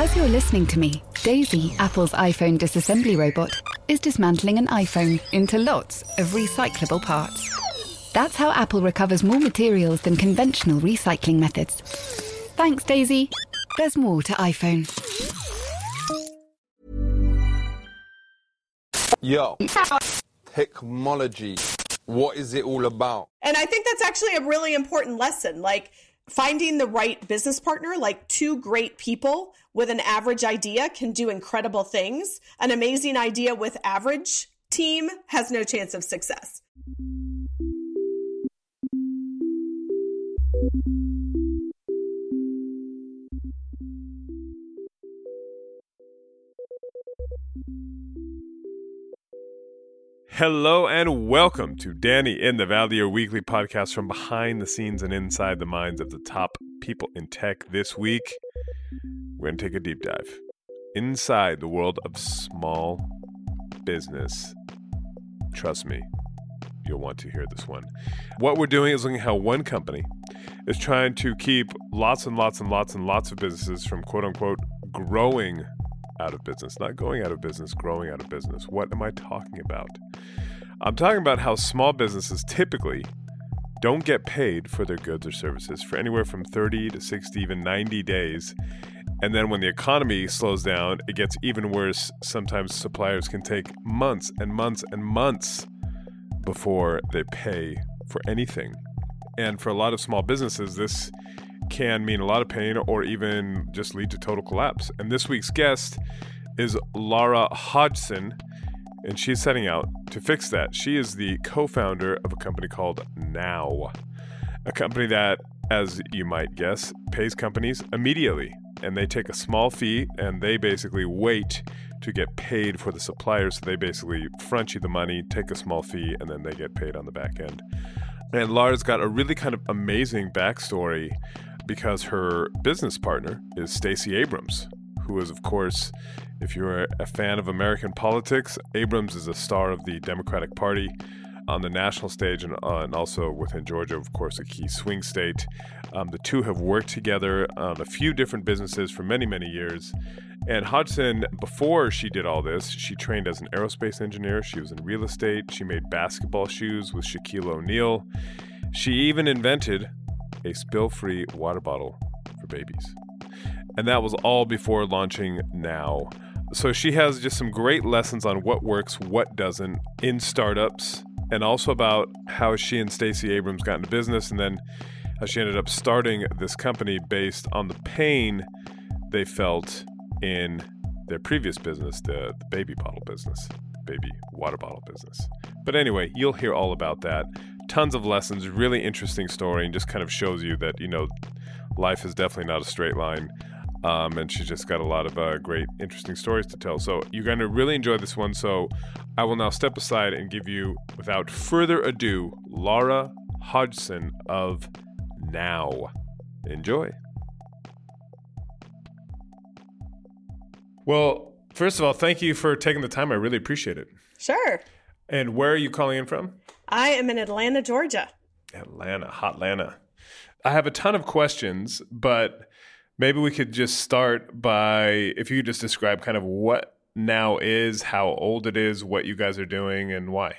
As you're listening to me, Daisy, Apple's iPhone disassembly robot, is dismantling an iPhone into lots of recyclable parts. That's how Apple recovers more materials than conventional recycling methods. Thanks, Daisy. There's more to iPhone. Yo, technology. What is it all about? And I think that's actually a really important lesson. Like finding the right business partner, like two great people with an average idea can do incredible things. An amazing idea with average team has no chance of success. Hello and welcome to Danny in the Valley, your weekly podcast from behind the scenes and inside the minds of the top people in tech. This week, we're going to take a deep dive inside the world of small business. Trust me, you'll want to hear this one. What we're doing is looking at how one company is trying to keep lots and lots and lots and lots of businesses from quote unquote growing out of business, not going out of business, growing out of business. What am I talking about? I'm talking about how small businesses typically don't get paid for their goods or services for anywhere from 30 to 60, even 90 days. And then when the economy slows down, it gets even worse. Sometimes suppliers can take months and months and months before they pay for anything. And for a lot of small businesses, this can mean a lot of pain or even just lead to total collapse. And this week's guest is Laura Hodgson, and she's setting out to fix that. She is the co founder of a company called Now, a company that, as you might guess, pays companies immediately. And they take a small fee and they basically wait to get paid for the suppliers. So they basically front you the money, take a small fee, and then they get paid on the back end. And Lara's got a really kind of amazing backstory because her business partner is Stacey Abrams, who is, of course, if you're a fan of American politics, Abrams is a star of the Democratic Party on the national stage and, uh, and also within Georgia, of course, a key swing state. Um, the two have worked together on a few different businesses for many, many years. And Hodgson, before she did all this, she trained as an aerospace engineer. She was in real estate. She made basketball shoes with Shaquille O'Neal. She even invented a spill free water bottle for babies. And that was all before launching Now. So she has just some great lessons on what works, what doesn't in startups, and also about how she and Stacey Abrams got into business and then how she ended up starting this company based on the pain they felt in their previous business, the, the baby bottle business, baby water bottle business. But anyway, you'll hear all about that tons of lessons, really interesting story, and just kind of shows you that, you know, life is definitely not a straight line. Um, and she's just got a lot of uh, great, interesting stories to tell. So you're going to really enjoy this one. So I will now step aside and give you, without further ado, Laura Hodgson of Now. Enjoy. Well, first of all, thank you for taking the time. I really appreciate it. Sure. And where are you calling in from? I am in Atlanta, Georgia. Atlanta, hot Atlanta. I have a ton of questions, but maybe we could just start by if you could just describe kind of what now is, how old it is, what you guys are doing, and why.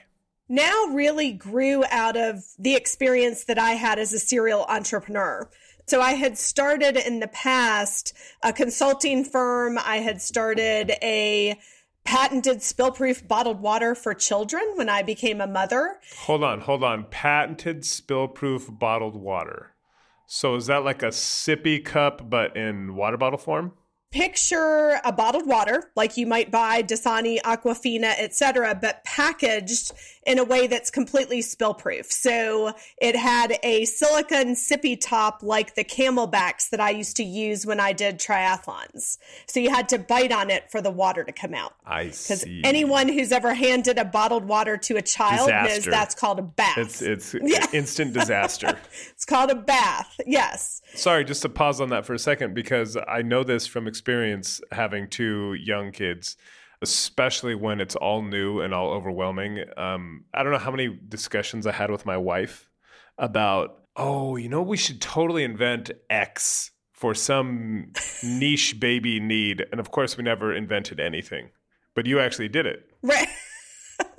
Now really grew out of the experience that I had as a serial entrepreneur. So I had started in the past a consulting firm. I had started a patented spill-proof bottled water for children when I became a mother. Hold on, hold on. Patented spill-proof bottled water. So is that like a sippy cup but in water bottle form? Picture a bottled water like you might buy Dasani, Aquafina, etc., but packaged in a way that's completely spill proof. So it had a silicone sippy top like the CamelBaks that I used to use when I did triathlons. So you had to bite on it for the water to come out. I see. Because anyone who's ever handed a bottled water to a child disaster. knows that's called a bath. It's it's yeah. instant disaster. it's called a bath. Yes. Sorry, just to pause on that for a second because I know this from experience having two young kids, especially when it's all new and all overwhelming. Um, I don't know how many discussions I had with my wife about, oh, you know, we should totally invent X for some niche baby need. And of course, we never invented anything, but you actually did it. Right.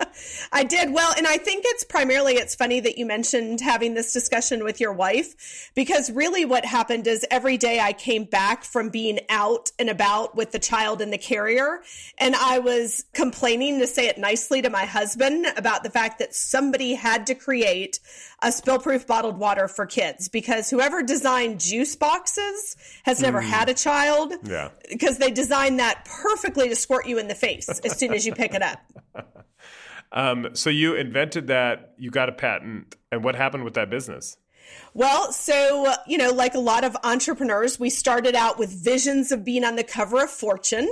I did well, and I think it's primarily it's funny that you mentioned having this discussion with your wife because really what happened is every day I came back from being out and about with the child in the carrier, and I was complaining to say it nicely to my husband about the fact that somebody had to create a spill-proof bottled water for kids because whoever designed juice boxes has never mm. had a child. Yeah. Because they designed that perfectly to squirt you in the face as soon as you pick it up. Um, so you invented that, you got a patent, and what happened with that business? Well, so, you know, like a lot of entrepreneurs, we started out with visions of being on the cover of Fortune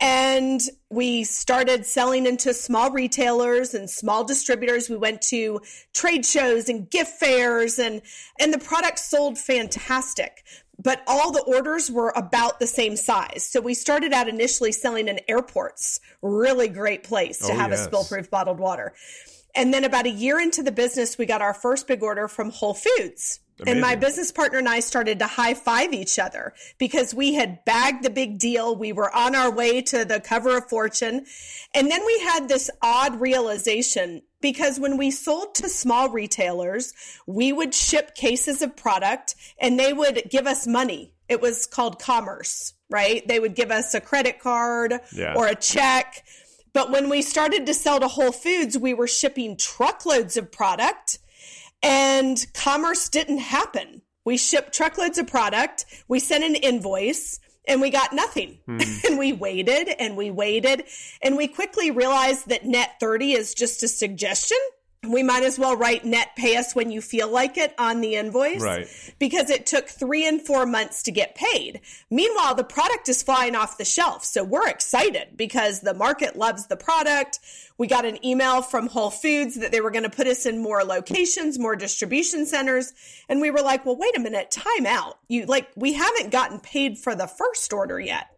and we started selling into small retailers and small distributors. We went to trade shows and gift fairs and and the product sold fantastic. But all the orders were about the same size. So we started out initially selling in airports. Really great place to Oh, have yes. a spill proof bottled water. And then about a year into the business, we got our first big order from Whole Foods. And my business partner and I started to high five each other because we had bagged the big deal. We were on our way to the cover of Fortune. And then we had this odd realization because when we sold to small retailers, we would ship cases of product and they would give us money. It was called commerce, right? They would give us a credit card Yeah. or a check. But when we started to sell to Whole Foods, we were shipping truckloads of product and commerce didn't happen. We shipped truckloads of product, we sent an invoice, and we got nothing. Hmm. and we waited and we waited, and we quickly realized that net 30 is just a suggestion. We might as well write net pay us when you feel like it on the invoice. Right. Because it took three and four months to get paid. Meanwhile, the product is flying off the shelf. So we're excited because the market loves the product. We got an email from Whole Foods that they were going to put us in more locations, more distribution centers. And we were like, well, wait a minute, time out. You like, we haven't gotten paid for the first order yet.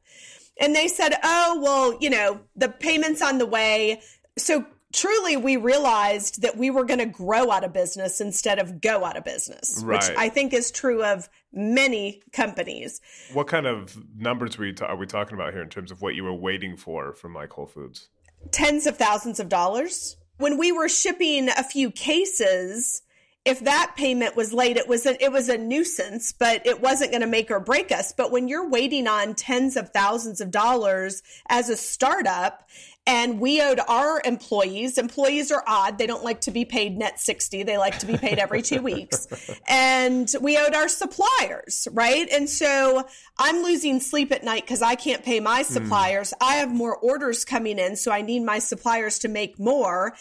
And they said, oh, well, you know, the payment's on the way. So truly, we realized that we were going to grow out of business instead of go out of business, Right. which I think is true of many companies. What kind of numbers were you ta- are we talking about here in terms of what you were waiting for from like Whole Foods? Tens of thousands of dollars. When we were shipping a few cases, if that payment was late, it was a, it was a nuisance, but it wasn't going to make or break us. But when you're waiting on tens of thousands of dollars as a startup, and we owed our employees, employees are odd. They don't like to be paid net 60. They like to be paid every two weeks. And we owed our suppliers, right? And so I'm losing sleep at night because I can't pay my hmm. suppliers. I have more orders coming in, so I need my suppliers to make more.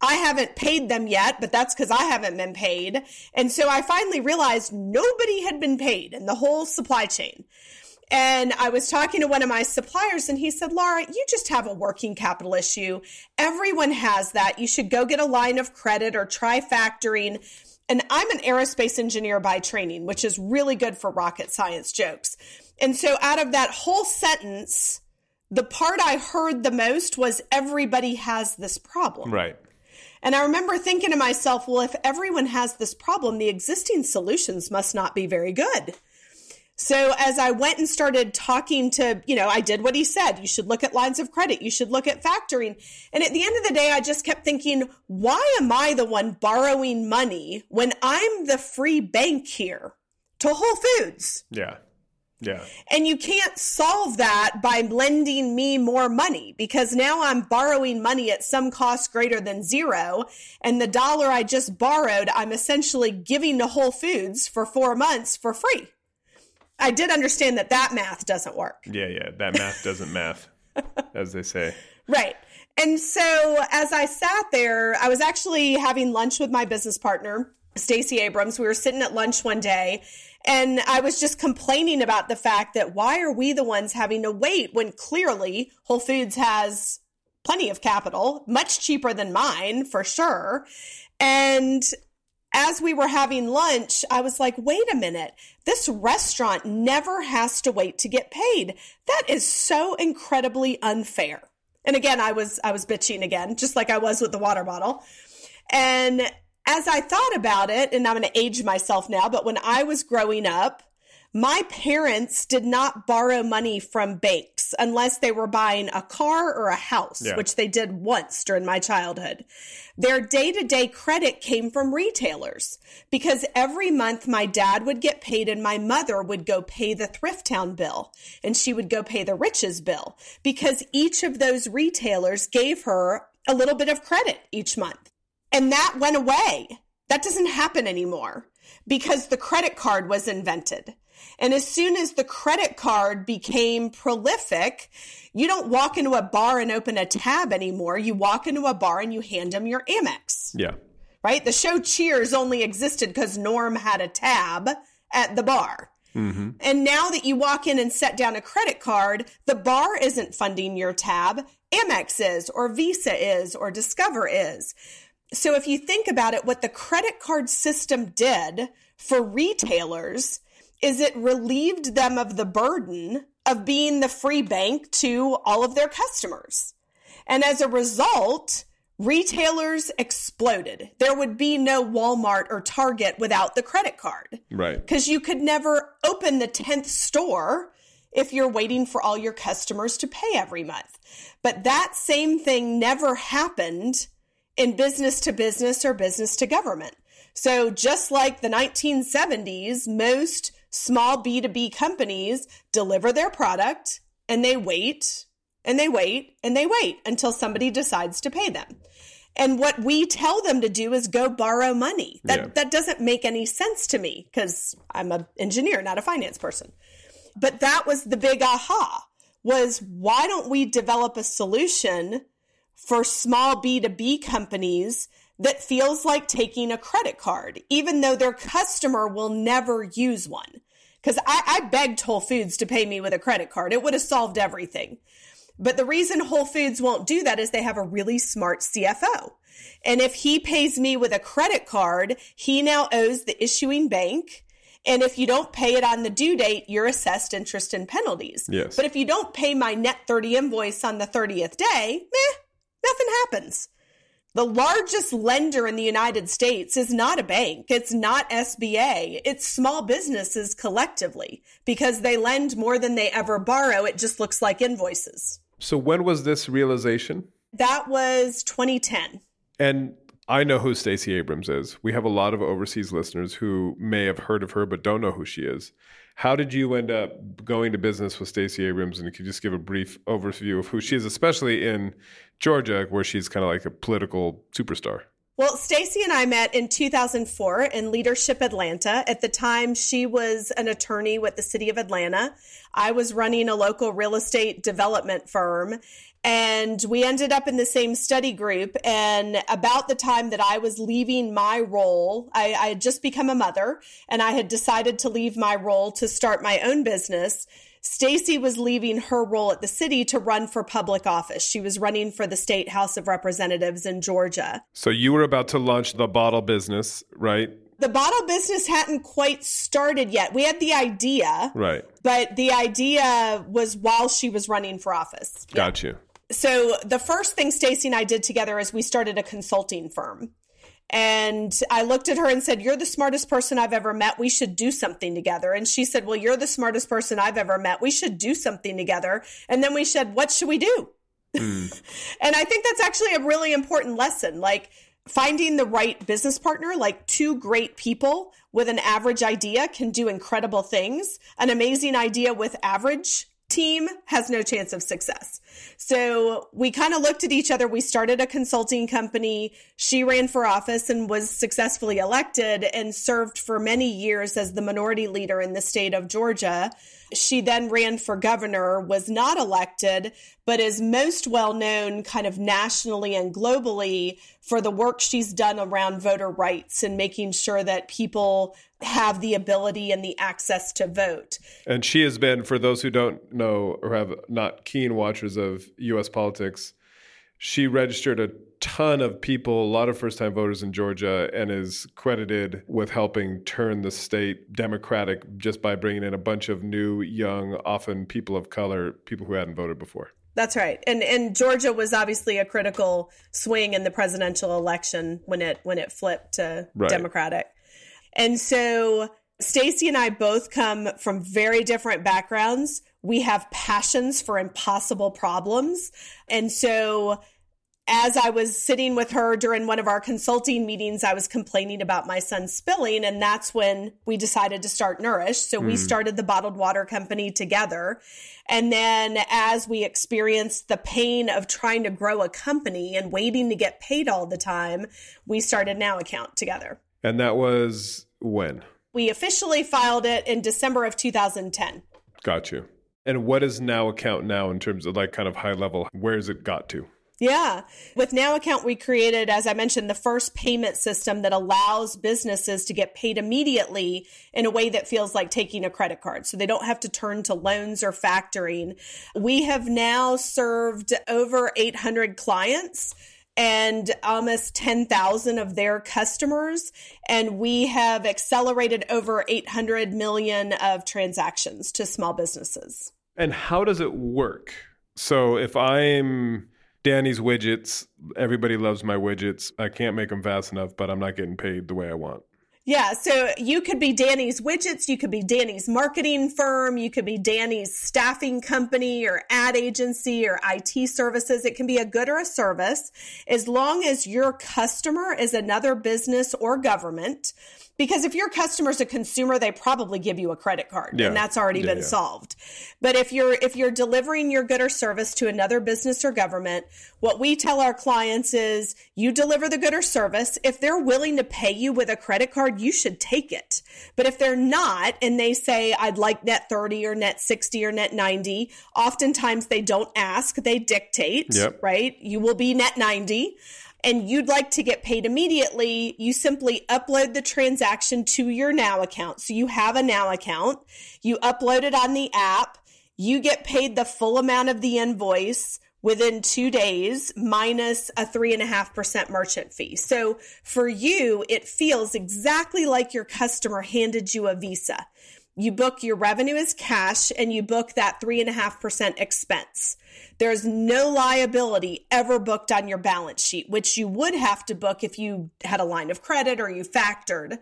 I haven't paid them yet, but that's because I haven't been paid. And so I finally realized nobody had been paid in the whole supply chain. And I was talking to one of my suppliers, and he said, Laura, you just have a working capital issue. Everyone has that. You should go get a line of credit or try factoring. And I'm an aerospace engineer by training, which is really good for rocket science jokes. And so out of that whole sentence, the part I heard the most was everybody has this problem. Right. And I remember thinking to myself, well, if everyone has this problem, the existing solutions must not be very good. So as I went and started talking to, you know, I did what he said. You should look at lines of credit. You should look at factoring. And at the end of the day, I just kept thinking, why am I the one borrowing money when I'm the free bank here to Whole Foods? Yeah. Yeah. And you can't solve that by lending me more money because now I'm borrowing money at some cost greater than zero. And the dollar I just borrowed, I'm essentially giving to Whole Foods for four months for free. I did understand that that math doesn't work. Yeah. Yeah. That math doesn't math, as they say. Right. And so as I sat there, I was actually having lunch with my business partner, Stacey Abrams. We were sitting at lunch one day and I was just complaining about the fact that why are we the ones having to wait when clearly Whole Foods has plenty of capital, much cheaper than mine for sure. And as we were having lunch, I was like, wait a minute, this restaurant never has to wait to get paid. That is so incredibly unfair. And again, I was I was bitching again, just like I was with the water bottle. And as I thought about it, and I'm going to age myself now, but when I was growing up, my parents did not borrow money from banks unless they were buying a car or a house, Yeah. which they did once during my childhood. Their day to day credit came from retailers because every month my dad would get paid and my mother would go pay the Thrift Town bill and she would go pay the Rich's bill because each of those retailers gave her a little bit of credit each month. And that went away. That doesn't happen anymore because the credit card was invented. And as soon as the credit card became prolific, you don't walk into a bar and open a tab anymore. You walk into a bar and you hand them your Amex, Yeah. right? The show Cheers only existed because Norm had a tab at the bar. Mm-hmm. And now that you walk in and set down a credit card, the bar isn't funding your tab. Amex is, or Visa is, or Discover is. So if you think about it, what the credit card system did for retailers is it relieved them of the burden of being the free bank to all of their customers. And as a result, retailers exploded. There would be no Walmart or Target without the credit card Right. because you could never open the 10th store if you're waiting for all your customers to pay every month. But that same thing never happened in business to business or business to government. So just like the 1970s, most small B2B companies deliver their product and they wait and they wait and they wait until somebody decides to pay them. And what we tell them to do is go borrow money. That Yeah. that doesn't make any sense to me because I'm an engineer, not a finance person. But that was the big aha was why don't we develop a solution for small B2B companies that feels like taking a credit card, even though their customer will never use one. Because I, I begged Whole Foods to pay me with a credit card. It would have solved everything. But the reason Whole Foods won't do that is they have a really smart CFO. And if he pays me with a credit card, he now owes the issuing bank. And if you don't pay it on the due date, you're assessed interest and penalties. Yes. But if you don't pay my net 30 invoice on the 30th day, meh, nothing happens. The largest lender in the United States is not a bank. It's not SBA. It's small businesses collectively because they lend more than they ever borrow. It just looks like invoices. So when was this realization? That was 2010. And I know who Stacey Abrams is. We have a lot of overseas listeners who may have heard of her but don't know who she is. How did you end up going to business with Stacey Abrams? And could you just give a brief overview of who she is, especially in Georgia, where she's kind of like a political superstar? Well, Stacey and I met in 2004 in Leadership Atlanta. At the time, she was an attorney with the city of Atlanta. I was running a local real estate development firm. And we ended up in the same study group. And about the time that I was leaving my role, I, I had just become a mother and I had decided to leave my role to start my own business. Stacey was leaving her role at the city to run for public office. She was running for the state House of Representatives in Georgia. So you were about to launch the bottle business, right? The bottle business hadn't quite started yet. We had the idea, Right. but the idea was while she was running for office. Got you. So the first thing Stacey and I did together is we started a consulting firm. And I looked at her and said, You're the smartest person I've ever met. We should do something together. And she said, Well, you're the smartest person I've ever met. We should do something together. And then we said, What should we do? Hmm. and I think that's actually a really important lesson. Like finding the right business partner, like two great people with an average idea can do incredible things. An amazing idea with average team has no chance of success. So we kind of looked at each other. We started a consulting company. She ran for office and was successfully elected and served for many years as the minority leader in the state of Georgia. She then ran for governor, was not elected, but is most well known kind of nationally and globally for the work she's done around voter rights and making sure that people have the ability and the access to vote. And she has been, for those who don't know or have not keen watchers of US politics, she registered a ton of people, a lot of first time voters in Georgia, and is credited with helping turn the state democratic just by bringing in a bunch of new, young, often people of color, people who hadn't voted before. That's right. And and Georgia was obviously a critical swing in the presidential election when it when it flipped to Right. Democratic. And so Stacey and I both come from very different backgrounds. We have passions for impossible problems. And so as I was sitting with her during one of our consulting meetings, I was complaining about my son spilling. And that's when we decided to start Nourish. So mm. we started the bottled water company together. And then as we experienced the pain of trying to grow a company and waiting to get paid all the time, we started Now Account together. And that was when? We officially filed it in December of 2010. Got you. And what is Now Account now in terms of like kind of high level? Where has it got to? Yeah. With Now Account, we created, as I mentioned, the first payment system that allows businesses to get paid immediately in a way that feels like taking a credit card. So they don't have to turn to loans or factoring. We have now served over 800 clients and almost 10,000 of their customers. And we have accelerated over 800 million of transactions to small businesses. And how does it work? So if I'm Danny's widgets. Everybody loves my widgets. I can't make them fast enough, but I'm not getting paid the way I want. Yeah, so you could be Danny's widgets, you could be Danny's marketing firm, you could be Danny's staffing company or ad agency or IT services. It can be a good or a service as long as your customer is another business or government because if your customer's a consumer they probably give you a credit card yeah. and that's already yeah, been yeah. solved but if you're if you're delivering your good or service to another business or government what we tell our clients is you deliver the good or service if they're willing to pay you with a credit card you should take it but if they're not and they say i'd like net 30 or net 60 or net 90 oftentimes they don't ask they dictate yep. right you will be net 90 and you'd like to get paid immediately, you simply upload the transaction to your Now account. So you have a Now account, you upload it on the app, you get paid the full amount of the invoice within two days minus a 3.5% merchant fee. So for you, it feels exactly like your customer handed you a visa. You book your revenue as cash and you book that 3.5% expense. There's no liability ever booked on your balance sheet, which you would have to book if you had a line of credit or you factored.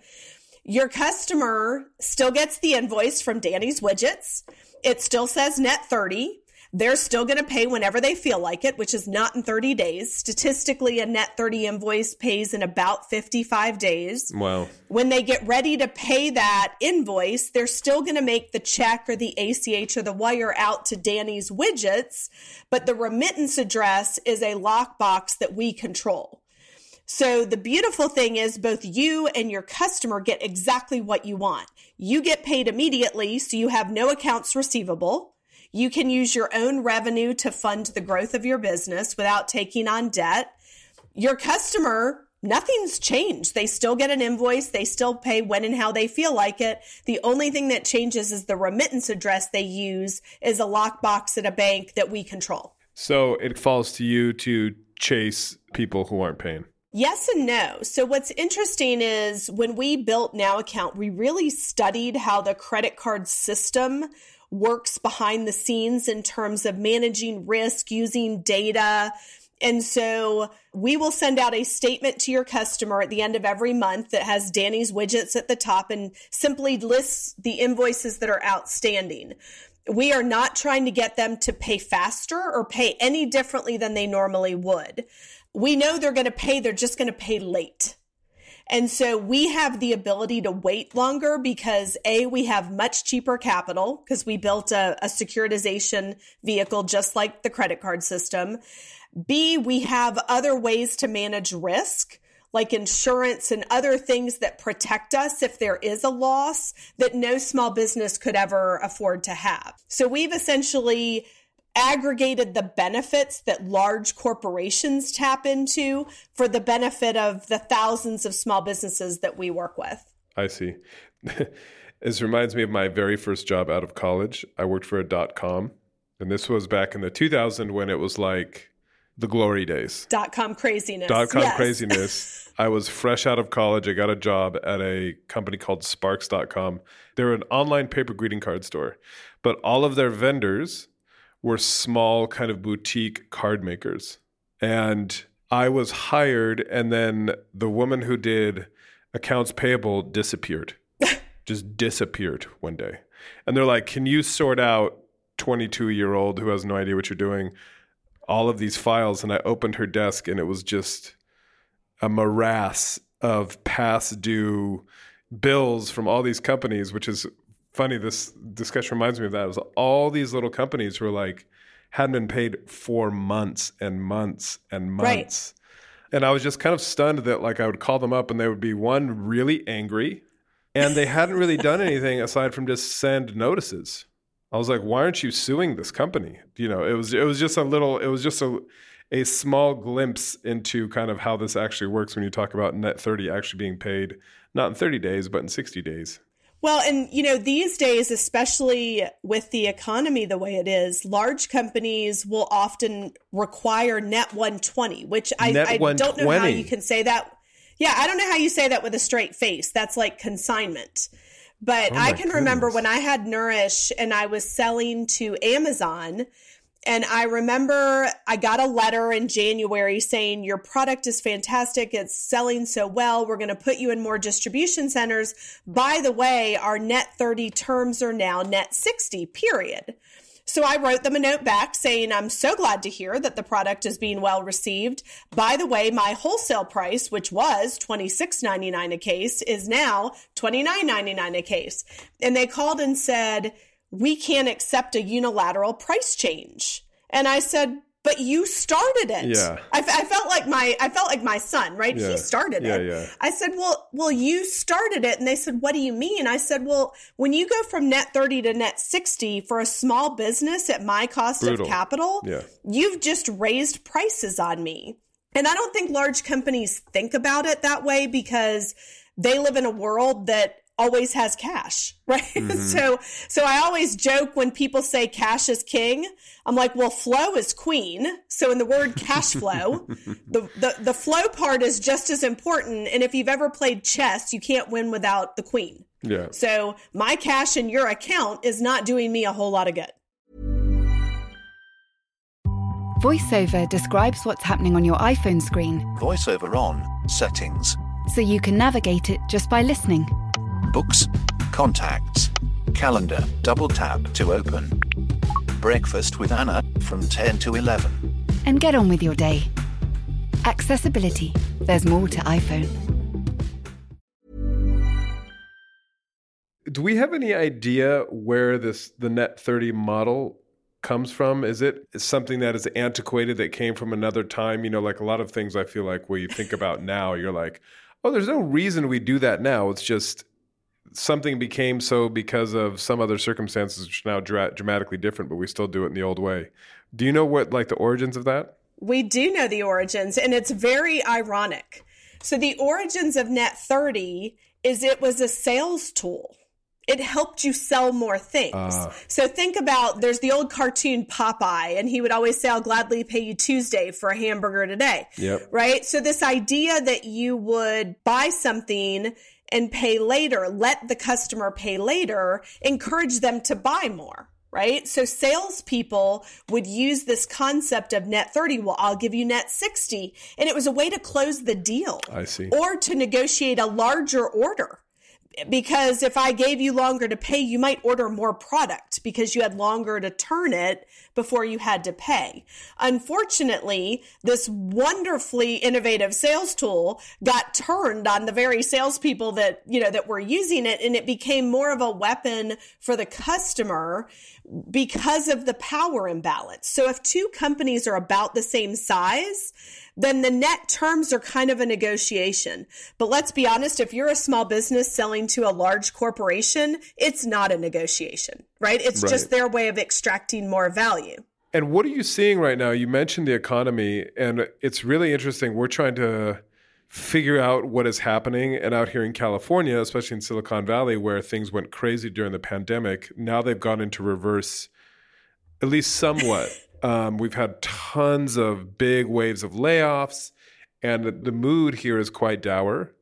Your customer still gets the invoice from Danny's Widgets. It still says net 30. They're still going to pay whenever they feel like it, which is not in 30 days. Statistically, a net 30 invoice pays in about 55 days. Wow. When they get ready to pay that invoice, they're still going to make the check or the ACH or the wire out to Danny's widgets, but the remittance address is a lockbox that we control. So the beautiful thing is both you and your customer get exactly what you want. You get paid immediately, so you have no accounts receivable. You can use your own revenue to fund the growth of your business without taking on debt. Your customer, nothing's changed. They still get an invoice. They still pay when and how they feel like it. The only thing that changes is the remittance address they use is a lockbox at a bank that we control. So it falls to you to chase people who aren't paying. Yes and no. So what's interesting is when we built Now Account, we really studied how the credit card system works behind the scenes in terms of managing risk, using data. And so we will send out a statement to your customer at the end of every month that has Danny's widgets at the top and simply lists the invoices that are outstanding. We are not trying to get them to pay faster or pay any differently than they normally would. We know they're going to pay, they're just going to pay late. And so we have the ability to wait longer because A, we have much cheaper capital because we built a, a, securitization vehicle just like the credit card system. B, we have other ways to manage risk like insurance and other things that protect us if there is a loss that no small business could ever afford to have. So we've essentially aggregated the benefits that large corporations tap into for the benefit of the thousands of small businesses that we work with. I see. this reminds me of my very first job out of college. I worked for a dot com, and this was back in the 2000 when it was like the glory days. Dot com craziness. Dot com yes. craziness. I was fresh out of college. I got a job at a company called Sparks.com. They're an online paper greeting card store, but all of their vendors were small kind of boutique card makers. And I was hired, and then the woman who did accounts payable disappeared. just disappeared one day. And they're like, "Can you sort out 22 year old who has no idea what you're doing all of these files?" And I opened her desk, and it was just a morass of past due bills from all these companies, which is funny. This discussion reminds me of that. It was all these little companies were like hadn't been paid for months and months and months. Right. And I was just kind of stunned that like I would call them up and they would be one really angry and they hadn't really done anything aside from just send notices. I was like, why aren't you suing this company? You know, it was it was just a little it was just a a small glimpse into kind of how this actually works when you talk about net 30 actually being paid not in 30 days but in 60 days. Well, and you know, these days, especially with the economy the way it is, large companies will often require net 120, which I, I don't know how you can say that. Yeah, I don't know how you say that with a straight face. That's like consignment. But oh I can goodness. remember when I had Nourish and I was selling to Amazon, and I remember I got a letter in January saying, Your product is fantastic. It's selling so well. We're going to put you in more distribution centers. By the way, our net 30 terms are now net 60, period. So I wrote them a note back saying, I'm so glad to hear that the product is being well received. By the way, my wholesale price, which was $26.99 a case, is now $29.99 a case. And they called and said, we can't accept a unilateral price change. And I said, but you started it. Yeah. I, I, felt like my, I felt like my son, right? Yeah. He started yeah, it. Yeah. I said, well, well, you started it. And they said, what do you mean? I said, well, when you go from net 30 to net 60 for a small business at my cost Brutal. of capital, yeah. you've just raised prices on me. And I don't think large companies think about it that way because they live in a world that always has cash, right? Mm-hmm. so, so I always joke when people say cash is king. I'm like, well, flow is queen. So in the word cash flow, the, the, the flow part is just as important. And if you've ever played chess, you can't win without the queen. Yeah. So my cash in your account is not doing me a whole lot of good. VoiceOver describes what's happening on your iPhone screen. VoiceOver on, settings. So you can navigate it just by listening books, contacts, calendar, double tap to open. Breakfast with Anna from 10 to 11. And get on with your day. Accessibility. There's more to iPhone. Do we have any idea where this the net 30 model comes from? Is it something that is antiquated that came from another time? You know, like a lot of things I feel like where you think about now, you're like, oh, there's no reason we do that now. It's just something became so because of some other circumstances which are now dra- dramatically different, but we still do it in the old way. Do you know what like the origins of that? We do know the origins, and it's very ironic. So the origins of Net 30 is it was a sales tool. It helped you sell more things. Uh, so think about there's the old cartoon Popeye, and he would always say, I'll gladly pay you Tuesday for a hamburger today. Yep. Right? So this idea that you would buy something and pay later, let the customer pay later, encourage them to buy more right? So salespeople would use this concept of net 30. Well, I'll give you net 60. And it was a way to close the deal. I see. Or to negotiate a larger order because if I gave you longer to pay, you might order more product because you had longer to turn it before you had to pay. Unfortunately, this wonderfully innovative sales tool got turned on the very salespeople that, you know, that were using it and it became more of a weapon for the customer because of the power imbalance. So if two companies are about the same size, then the net terms are kind of a negotiation. But let's be honest, if you're a small business selling to a large corporation, it's not a negotiation, right? It's right. just their way of extracting more value. And what are you seeing right now? You mentioned the economy, and it's really interesting. We're trying to figure out what is happening. And out here in California, especially in Silicon Valley, where things went crazy during the pandemic, now they've gone into reverse, at least somewhat. Um, we've had tons of big waves of layoffs, and the mood here is quite dour.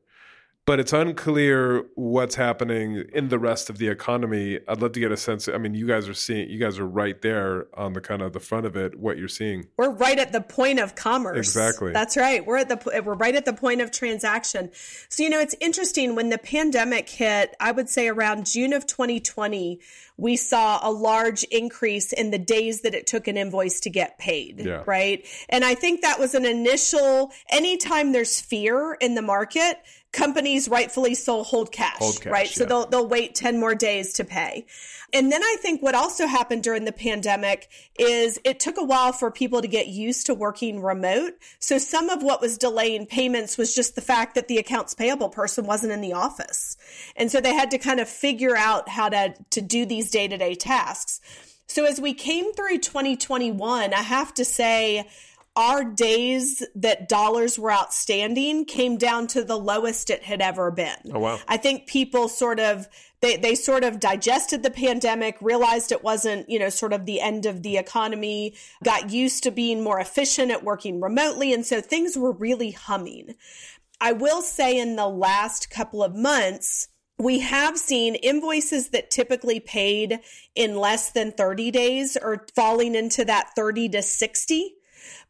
But it's unclear what's happening in the rest of the economy. I'd love to get a sense. I mean, you guys are seeing, you guys are right there on the kind of the front of it. What you're seeing, we're right at the point of commerce. Exactly. That's right. We're at the we're right at the point of transaction. So you know, it's interesting when the pandemic hit. I would say around June of 2020, we saw a large increase in the days that it took an invoice to get paid. Yeah. Right. And I think that was an initial. Anytime there's fear in the market companies rightfully so hold cash, hold cash right? Yeah. So they'll they'll wait 10 more days to pay. And then I think what also happened during the pandemic is it took a while for people to get used to working remote. So some of what was delaying payments was just the fact that the accounts payable person wasn't in the office. And so they had to kind of figure out how to to do these day-to-day tasks. So as we came through 2021, I have to say our days that dollars were outstanding came down to the lowest it had ever been. Oh wow. I think people sort of they they sort of digested the pandemic, realized it wasn't, you know, sort of the end of the economy, got used to being more efficient at working remotely and so things were really humming. I will say in the last couple of months we have seen invoices that typically paid in less than 30 days are falling into that 30 to 60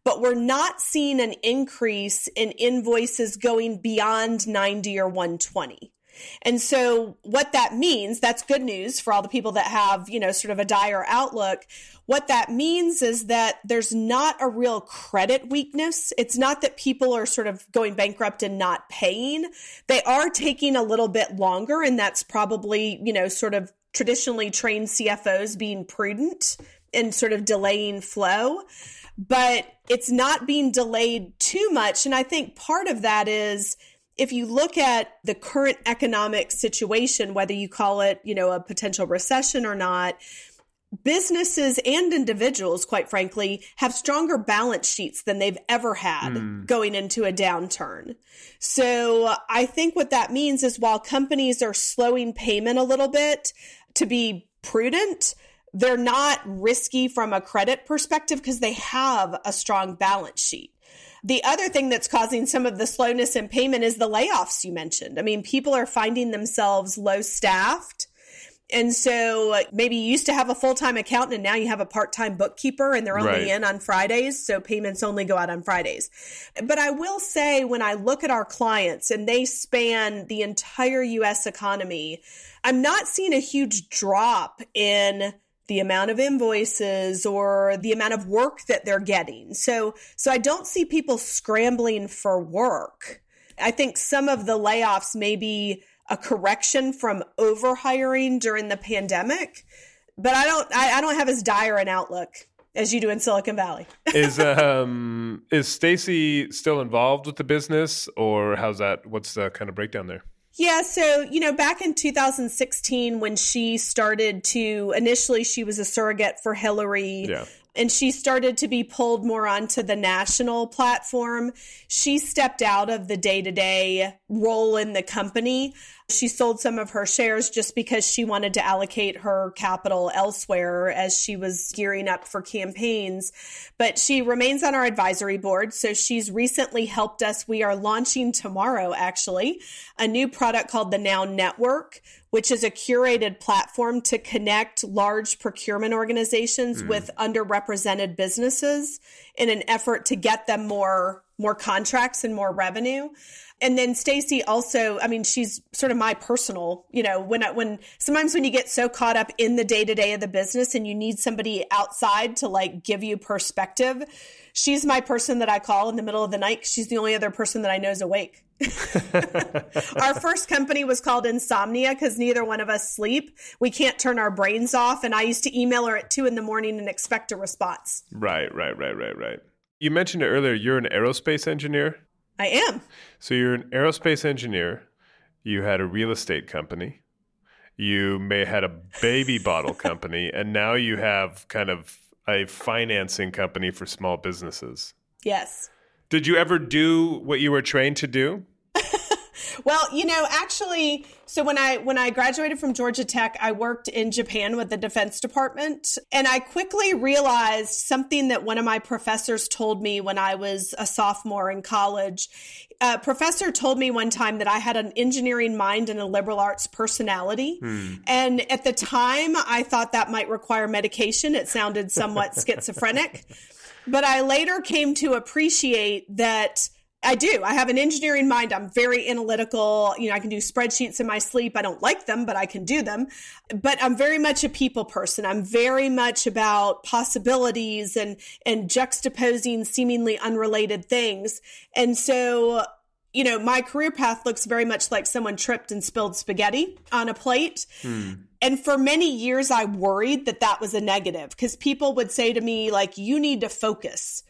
but we're not seeing an increase in invoices going beyond 90 or 120. And so what that means, that's good news for all the people that have, you know, sort of a dire outlook. What that means is that there's not a real credit weakness. It's not that people are sort of going bankrupt and not paying. They are taking a little bit longer and that's probably, you know, sort of traditionally trained CFOs being prudent and sort of delaying flow but it's not being delayed too much. And I think part of that is if you look at the current economic situation, whether you call it, you know, a potential recession or not, businesses and individuals, quite frankly, have stronger balance sheets than they've ever had mm. going into a downturn. So I think what that means is while companies are slowing payment a little bit to be prudent, they're not risky from a credit perspective because they have a strong balance sheet. The other thing that's causing some of the slowness in payment is the layoffs you mentioned. I mean, people are finding themselves low staffed. And so maybe you used to have a full time accountant and now you have a part time bookkeeper and they're only right. in on Fridays. So payments only go out on Fridays. But I will say, when I look at our clients and they span the entire US economy, I'm not seeing a huge drop in the amount of invoices or the amount of work that they're getting. So so I don't see people scrambling for work. I think some of the layoffs may be a correction from overhiring during the pandemic, but I don't I, I don't have as dire an outlook as you do in Silicon Valley. is um is Stacey still involved with the business or how's that what's the kind of breakdown there? Yeah, so, you know, back in 2016 when she started to initially she was a surrogate for Hillary. Yeah and she started to be pulled more onto the national platform. She stepped out of the day to day role in the company. She sold some of her shares just because she wanted to allocate her capital elsewhere as she was gearing up for campaigns. But she remains on our advisory board. So she's recently helped us. We are launching tomorrow, actually, a new product called the Now Network, which is a curated platform to connect large procurement organizations mm. with underrepresented businesses in an effort to get them more more contracts and more revenue. And then Stacey also, I mean, she's sort of my personal, you know, when I, when sometimes when you get so caught up in the day to day of the business and you need somebody outside to like give you perspective, she's my person that I call in the middle of the night. She's the only other person that I know is awake. our first company was called Insomnia because neither one of us sleep. We can't turn our brains off. And I used to email her at two in the morning and expect a response. Right, right, right, right, right. You mentioned it earlier, you're an aerospace engineer. I am. So you're an aerospace engineer. You had a real estate company. You may had a baby bottle company, and now you have kind of a financing company for small businesses. Yes. Did you ever do what you were trained to do? Well, you know, actually, so when I when I graduated from Georgia Tech, I worked in Japan with the Defense Department, and I quickly realized something that one of my professors told me when I was a sophomore in college. A professor told me one time that I had an engineering mind and a liberal arts personality. Hmm. And at the time, I thought that might require medication. It sounded somewhat schizophrenic. But I later came to appreciate that I do. I have an engineering mind. I'm very analytical. You know, I can do spreadsheets in my sleep. I don't like them, but I can do them. But I'm very much a people person. I'm very much about possibilities and, and juxtaposing seemingly unrelated things. And so, you know, my career path looks very much like someone tripped and spilled spaghetti on a plate. Hmm. And for many years, I worried that that was a negative because people would say to me, like, you need to focus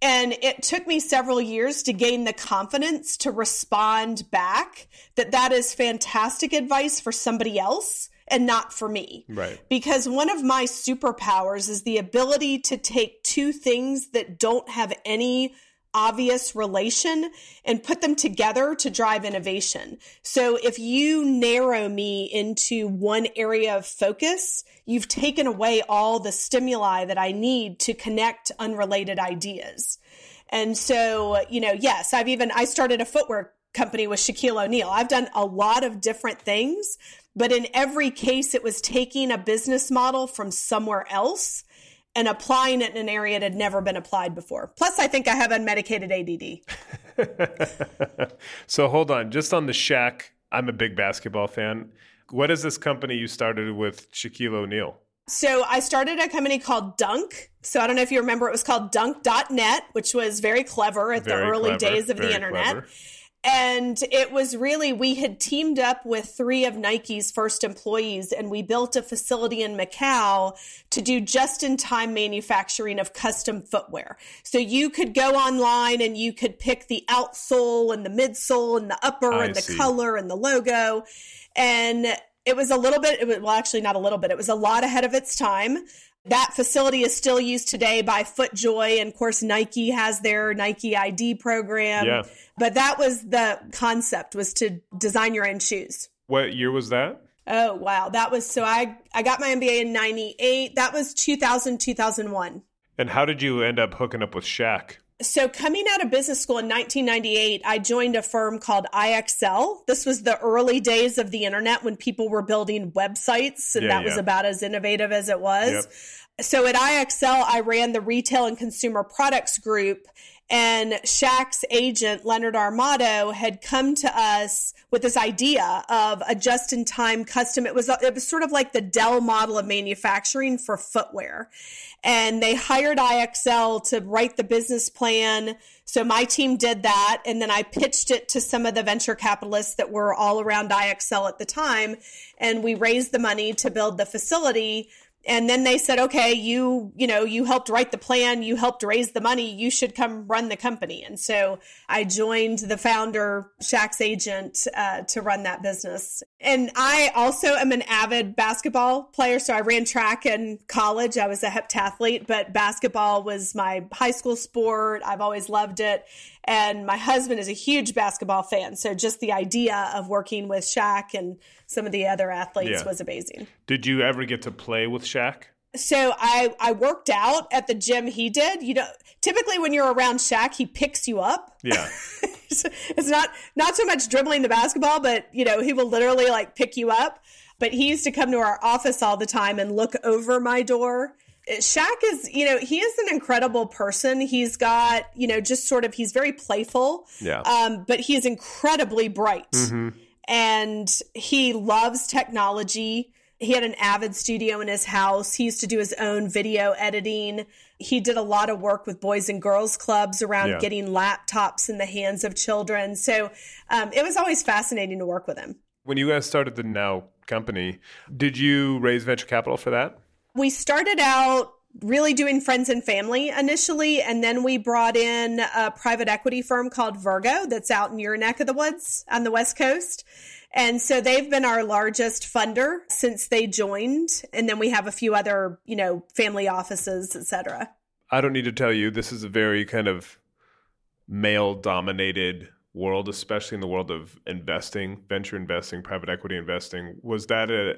and it took me several years to gain the confidence to respond back that that is fantastic advice for somebody else and not for me. Right. Because one of my superpowers is the ability to take two things that don't have any obvious relation and put them together to drive innovation. So if you narrow me into one area of focus, you've taken away all the stimuli that I need to connect unrelated ideas. And so, you know, yes, I've even, I started a footwear company with Shaquille O'Neal. I've done a lot of different things, but in every case, it was taking a business model from somewhere else and applying it in an area that had never been applied before. Plus, I think I have unmedicated ADD. so hold on, just on the Shaq, I'm a big basketball fan. What is this company you started with Shaquille O'Neal? So I started a company called Dunk. So I don't know if you remember, it was called Dunk.net, which was very clever at very the early clever, days of the internet. Clever. And it was really, we had teamed up with three of Nike's first employees and we built a facility in Macau to do just in time manufacturing of custom footwear. So you could go online and you could pick the outsole and the midsole and the upper I and the see. color and the logo. And it was a little bit, it was, well, actually, not a little bit, it was a lot ahead of its time. That facility is still used today by FootJoy. And of course, Nike has their Nike ID program. Yeah. But that was the concept was to design your own shoes. What year was that? Oh, wow. That was so I, I got my MBA in 98. That was 2000, 2001. And how did you end up hooking up with Shaq? So, coming out of business school in 1998, I joined a firm called IXL. This was the early days of the internet when people were building websites, and yeah, that yeah. was about as innovative as it was. Yep. So, at IXL, I ran the retail and consumer products group. And Shaq's agent, Leonard Armato, had come to us with this idea of a just in time custom. It was, it was sort of like the Dell model of manufacturing for footwear. And they hired IXL to write the business plan. So my team did that. And then I pitched it to some of the venture capitalists that were all around IXL at the time. And we raised the money to build the facility and then they said okay you you know you helped write the plan. You helped raise the money. You should come run the company. And so i joined the founder Shaq's agent uh, to run that business. And i also am an avid basketball player. So i ran track in college. I was a heptathlete but basketball was my high school sport. I've always loved it. And my husband is a huge basketball fan. So just the idea of working with Shaq and some of the other athletes yeah. was amazing. Did you ever get to play with Shaq? So I I worked out at the gym he did. You know, typically when you're around Shaq, he picks you up. Yeah. it's not not so much dribbling the basketball, but you know, he will literally like pick you up. But he used to come to our office all the time and look over my door. Shaq is, you know, he is an incredible person. He's got, you know, just sort of, he's very playful. Yeah. Um, but he is incredibly bright. Mm-hmm and he loves technology. He had an Avid studio in his house. He used to do his own video editing. He did a lot of work with boys and girls clubs around yeah. getting laptops in the hands of children. So um, it was always fascinating to work with him. When you guys started the Now company, did you raise venture capital for that? We started out really doing friends and family initially. And then we brought in a private equity firm called Virgo that's out in your neck of the woods on the West Coast. And so they've been our largest funder since they joined. And then we have a few other, you know, family offices, et cetera. I don't need to tell you, this is a very kind of male dominated world, especially in the world of investing, venture investing, private equity investing. Was that a,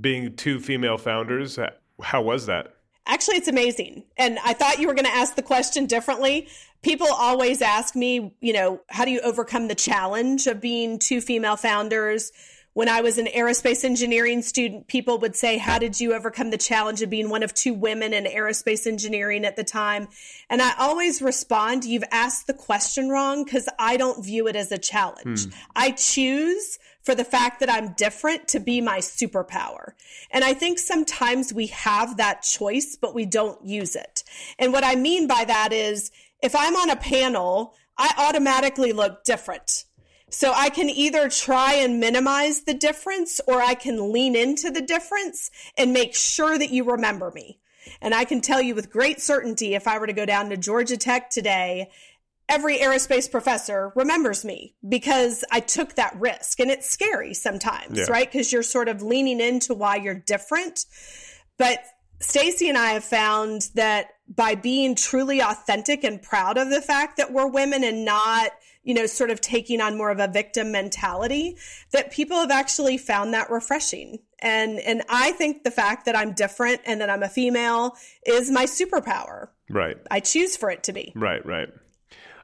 being two female founders? How was that? Actually, it's amazing. And I thought you were going to ask the question differently. People always ask me, you know, how do you overcome the challenge of being two female founders? When I was an aerospace engineering student, people would say, How did you overcome the challenge of being one of two women in aerospace engineering at the time? And I always respond, You've asked the question wrong because I don't view it as a challenge. Hmm. I choose for the fact that I'm different to be my superpower. And I think sometimes we have that choice, but we don't use it. And what I mean by that is if I'm on a panel, I automatically look different so I can either try and minimize the difference or I can lean into the difference and make sure that you remember me. And I can tell you with great certainty if I were to go down to Georgia Tech today, every aerospace professor remembers me because I took that risk. And it's scary sometimes, yeah. right? Because you're sort of leaning into why you're different. But Stacey and I have found that by being truly authentic and proud of the fact that we're women and not you know, sort of taking on more of a victim mentality, that people have actually found that refreshing. And and I think the fact that I'm different and that I'm a female is my superpower. Right. I choose for it to be. Right, right.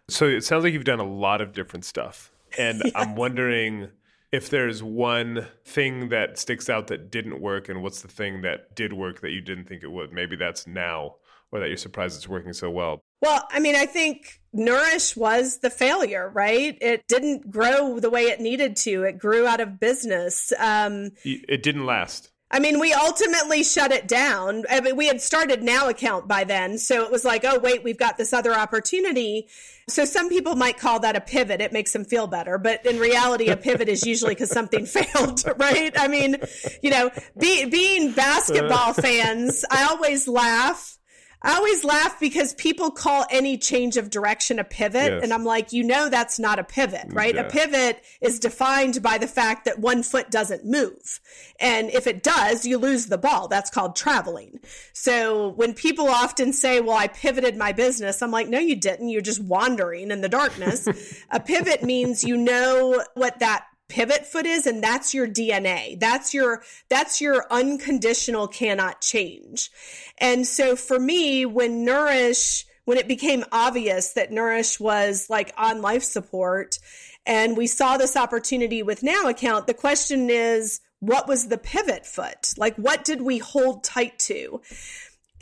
So it sounds like you've done a lot of different stuff. And yeah. I'm wondering if there's one thing that sticks out that didn't work and what's the thing that did work that you didn't think it would. Maybe that's now or that you're surprised it's working so well. Well, I mean, I think Nourish was the failure, right? It didn't grow the way it needed to. It grew out of business. Um, it didn't last. I mean, we ultimately shut it down. I mean, we had started Now account by then. So it was like, oh, wait, we've got this other opportunity. So some people might call that a pivot. It makes them feel better. But in reality, a pivot is usually because something failed, right? I mean, you know, be, being basketball uh. fans, I always laugh I always laugh because people call any change of direction a pivot. Yes. And I'm like, you know, that's not a pivot, right? Yeah. A pivot is defined by the fact that one foot doesn't move. And if it does, you lose the ball. That's called traveling. So when people often say, well, I pivoted my business, I'm like, no, you didn't. You're just wandering in the darkness. a pivot means you know what that pivot foot is and that's your DNA. That's your that's your unconditional cannot change. And so for me when Nourish when it became obvious that Nourish was like on life support and we saw this opportunity with Now account, the question is what was the pivot foot? Like what did we hold tight to?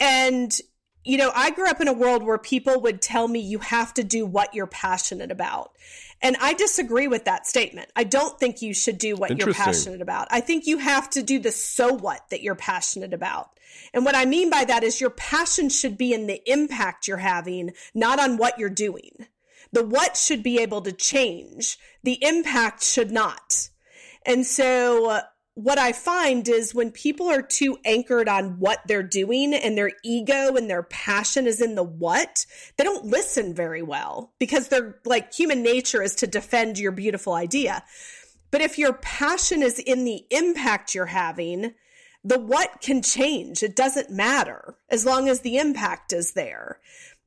And you know, I grew up in a world where people would tell me you have to do what you're passionate about. And I disagree with that statement. I don't think you should do what you're passionate about. I think you have to do the so what that you're passionate about. And what I mean by that is your passion should be in the impact you're having, not on what you're doing. The what should be able to change, the impact should not. And so what I find is when people are too anchored on what they're doing and their ego and their passion is in the what, they don't listen very well because they're like human nature is to defend your beautiful idea. But if your passion is in the impact you're having, the what can change. It doesn't matter as long as the impact is there.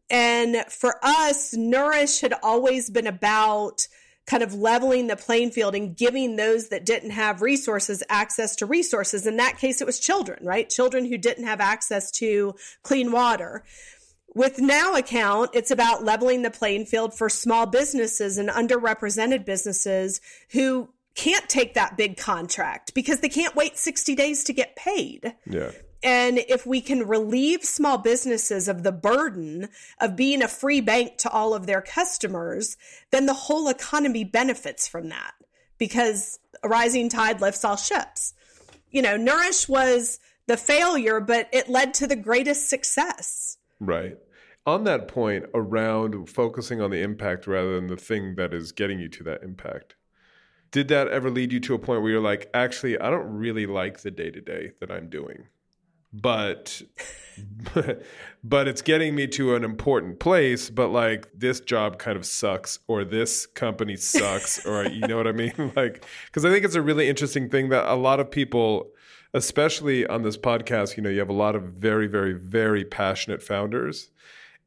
And for us, Nourish had always been about kind of leveling the playing field and giving those that didn't have resources access to resources. In that case, it was children, right? Children who didn't have access to clean water. With Now Account, it's about leveling the playing field for small businesses and underrepresented businesses who can't take that big contract because they can't wait 60 days to get paid. Yeah. And if we can relieve small businesses of the burden of being a free bank to all of their customers, then the whole economy benefits from that because a rising tide lifts all ships. You know, Nourish was the failure, but it led to the greatest success. Right. On that point, around focusing on the impact rather than the thing that is getting you to that impact, did that ever lead you to a point where you're like, actually, I don't really like the day to day that I'm doing? But but it's getting me to an important place but like this job kind of sucks or this company sucks or you know what i mean like because i think it's a really interesting thing that a lot of people especially on this podcast you know you have a lot of very very very passionate founders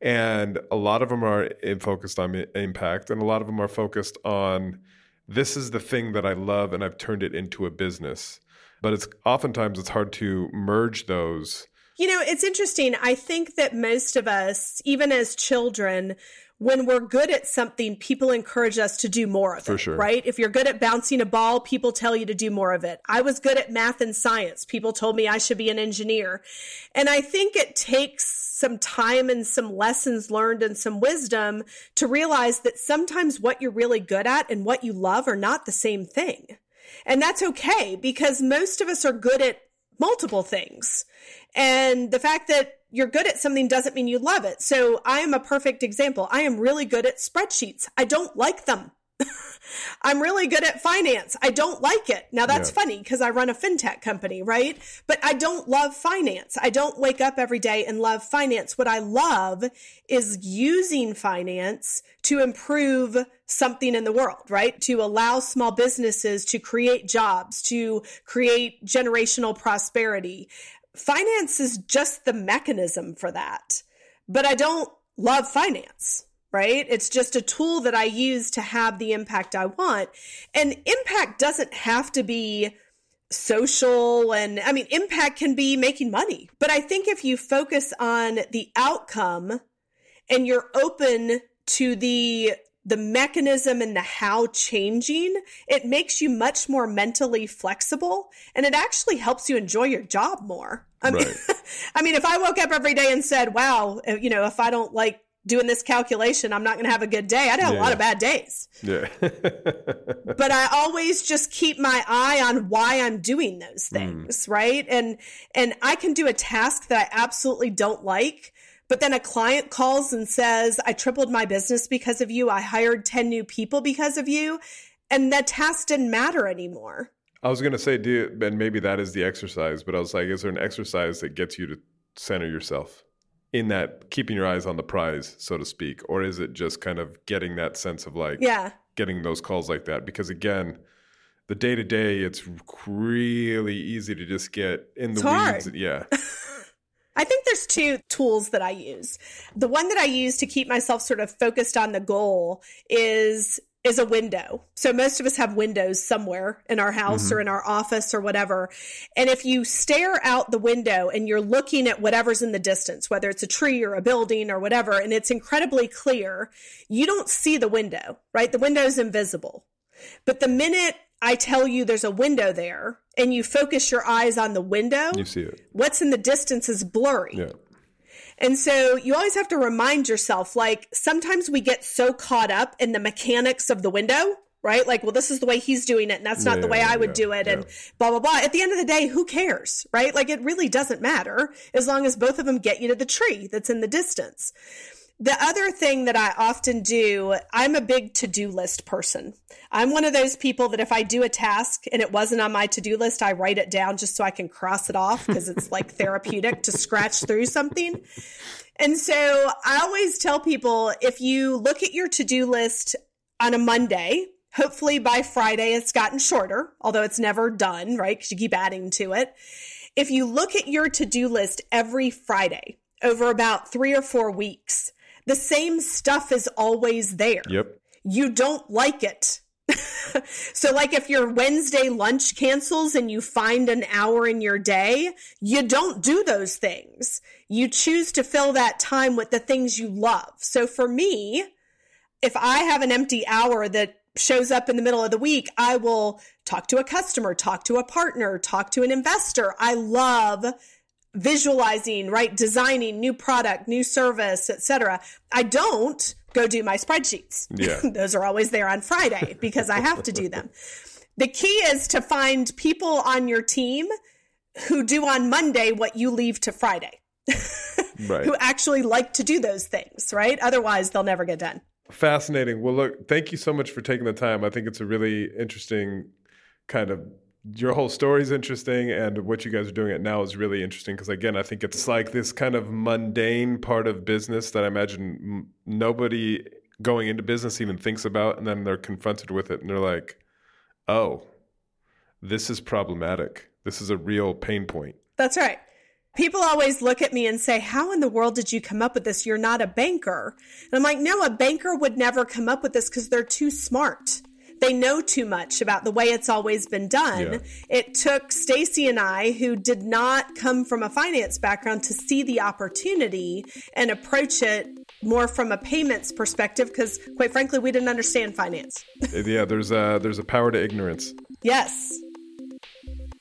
And a lot of them are in- focused on impact, and a lot of them are focused on this is the thing that I love, and I've turned it into a business. But it's oftentimes it's hard to merge those. You know, it's interesting. I think that most of us, even as children, when we're good at something, people encourage us to do more of For it. sure. Right? If you're good at bouncing a ball, people tell you to do more of it. I was good at math and science. People told me I should be an engineer. And I think it takes some time and some lessons learned and some wisdom to realize that sometimes what you're really good at and what you love are not the same thing. And that's okay because most of us are good at multiple things. And the fact that you're good at something doesn't mean you love it. So I am a perfect example. I am really good at spreadsheets. I don't like them. I'm really good at finance. I don't like it. Now that's Yeah. funny because I run a fintech company, right? But I don't love finance. I don't wake up every day and love finance. What I love is using finance to improve something in the world, right? To allow small businesses to create jobs, to create generational prosperity. Finance is just the mechanism for that. But I don't love finance right? It's just a tool that I use to have the impact I want. And impact doesn't have to be social and I mean impact can be making money. But I think if you focus on the outcome and you're open to the the mechanism and the how changing, it makes you much more mentally flexible and it actually helps you enjoy your job more. I mean, Right. I mean, if I woke up every day and said, wow, you know, if I don't like doing this calculation, I'm not going to have a good day, I'd have a lot of bad days. Yeah. But I always just keep my eye on why I'm doing those hmm. things, right? And and I can do a task that I absolutely don't like, but then a client calls and says, "I tripled my business because of you. I hired 10 new people because of you." And that task didn't matter anymore. I was gonna say, do you, and maybe that is the exercise, but I was like, is there an exercise that gets you to center yourself in that keeping your eyes on the prize, so to speak, or is it just kind of getting that sense of like Yeah. getting those calls like that? Because again, the day to day, it's really easy to just get in the It's weeds. hard. Yeah, I think there's two tools that I use. The one that I use to keep myself sort of focused on the goal is is a window. So most of us have windows somewhere in our house or mm-hmm. in our office or whatever. And if you stare out the window and you're looking at whatever's in the distance, whether it's a tree or a building or whatever, and it's incredibly clear, you don't see the window, right? The window is invisible. But the minute I tell you there's a window there and you focus your eyes on the window, you see it. what's in the distance is blurry. Yeah, And so you always have to remind yourself like sometimes we get so caught up in the mechanics of the window, right? Like, well, this is the way he's doing it and that's not Yeah, the way I would yeah, do it and blah, blah, blah. At the end of the day, who cares, right? Like, it really doesn't matter as long as both of them get you to the tree that's in the distance. The other thing that I often do, I'm a big to do list person. I'm one of those people that if I do a task and it wasn't on my to do list, I write it down just so I can cross it off because it's like therapeutic to scratch through something. And so I always tell people if you look at your to do list on a Monday, hopefully by Friday it's gotten shorter, although it's never done, right? Because you keep adding to it. If you look at your to do list every Friday over about three or four weeks, the same stuff is always there yep. you don't like it. so, like if your Wednesday lunch cancels and you find an hour in your day, you don't do those things. You choose to fill that time with the things you love. So, for me, if I have an empty hour that shows up in the middle of the week, I will talk to a customer, talk to a partner, talk to an investor. I love visualizing, right? Designing new product, new service, etc. I don't go do my spreadsheets. Yeah. Those are always there on Friday because I have to do them. The key is to find people on your team who do on Monday what you leave to Friday, Right. who actually like to do those things, right? Otherwise, they'll never get done. Fascinating. Well, look, thank you so much for taking the time. I think it's a really interesting kind of your whole story is interesting and what you guys are doing it now is really interesting because again i think it's like this kind of mundane part of business that i imagine nobody going into business even thinks about and then they're confronted with it and they're like oh this is problematic this is a real pain point That's right. People always look at me and say, How in the world did you come up with this? You're not a banker. And I'm like, No, a banker would never come up with this because they're too smart. They know too much about the way it's always been done. Yeah. It took Stacey and I, who did not come from a finance background, to see the opportunity and approach it more from a payments perspective because, quite frankly, we didn't understand finance. yeah, there's a there's a power to ignorance. yes.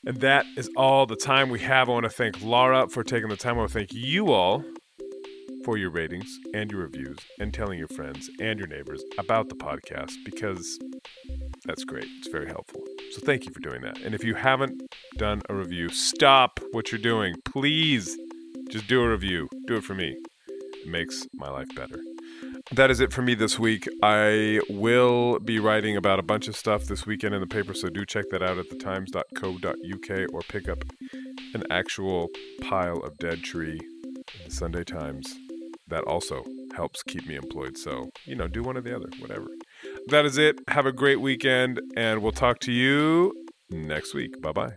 And that is all the time we have. I want to thank Laura for taking the time. I want to thank you all for your ratings and your reviews and telling your friends and your neighbors about the podcast because that's great. It's very helpful. So thank you for doing that. And if you haven't done a review, stop what you're doing. Please just do a review. Do it for me. It makes my life better. That is it for me this week. I will be writing about a bunch of stuff this weekend in the paper, so do check that out at thetimes.co.uk or pick up an actual pile of dead tree in the Sunday Times. That also helps keep me employed. So, you know, do one or the other, whatever. That is it. Have a great weekend, and we'll talk to you next week. Bye bye.